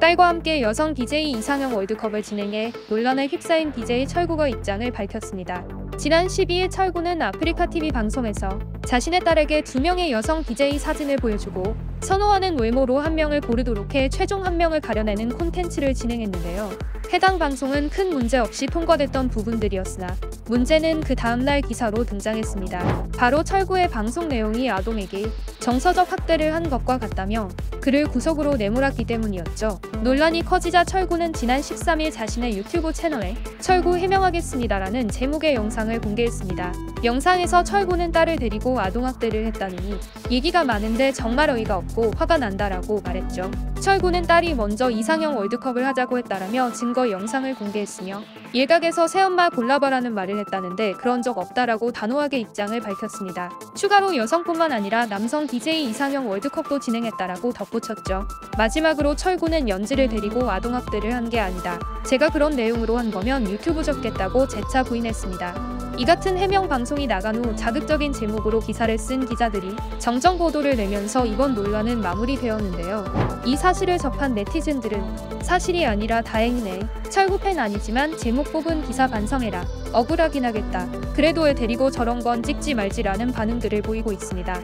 딸과 함께 여성 BJ 이상형 월드컵을 진행해 논란에 휩싸인 BJ 철구가 입장을 밝혔습니다. 지난 12일 철구는 아프리카 TV 방송에서 자신의 딸에게 두 명의 여성 BJ 사진을 보여주고 선호하는 외모로 한 명을 고르도록 해 최종 한 명을 가려내는 콘텐츠를 진행했는데요. 해당 방송은 큰 문제 없이 통과됐던 부분들이었으나 문제는 그 다음날 기사로 등장했습니다. 바로 철구의 방송 내용이 아동에게 정서적 학대를 한 것과 같다며 그를 구속으로 내몰았기 때문이었죠. 논란이 커지자 철구는 지난 13일 자신의 유튜브 채널에 철구 해명하겠습니다라는 제목의 영상을 공개했습니다. 영상에서 철구는 딸을 데리고 아동학대를 했다느니 얘기가 많은데 정말 어이가 없고 화가 난다라고 말했죠. 철구는 딸이 먼저 이상형 월드컵을 하자고 했다라며 증거 영상을 공개했으며 일각에서 새엄마 골라봐라는 말을 했다는데 그런 적 없다라고 단호하게 입장을 밝혔습니다. 추가로 여성뿐만 아니라 남성 DJ 이상형 월드컵도 진행했다라고 덧붙였죠. 마지막으로 철구는 연지를 데리고 아동학대를 한 게 아니다. 제가 그런 내용으로 한 거면 유튜브 적겠다고 재차 부인했습니다. 이 같은 해명 방송이 나간 후 자극적인 제목으로 기사를 쓴 기자들이 정정 보도를 내면서 이번 논란은 마무리되었는데요. 이 사실을 접한 네티즌들은 사실이 아니라 다행이네. 철구 팬 아니지만 제목 뽑은 기사 반성해라. 억울하긴 하겠다. 그래도 애 데리고 저런 건 찍지 말지라는 반응들을 보이고 있습니다.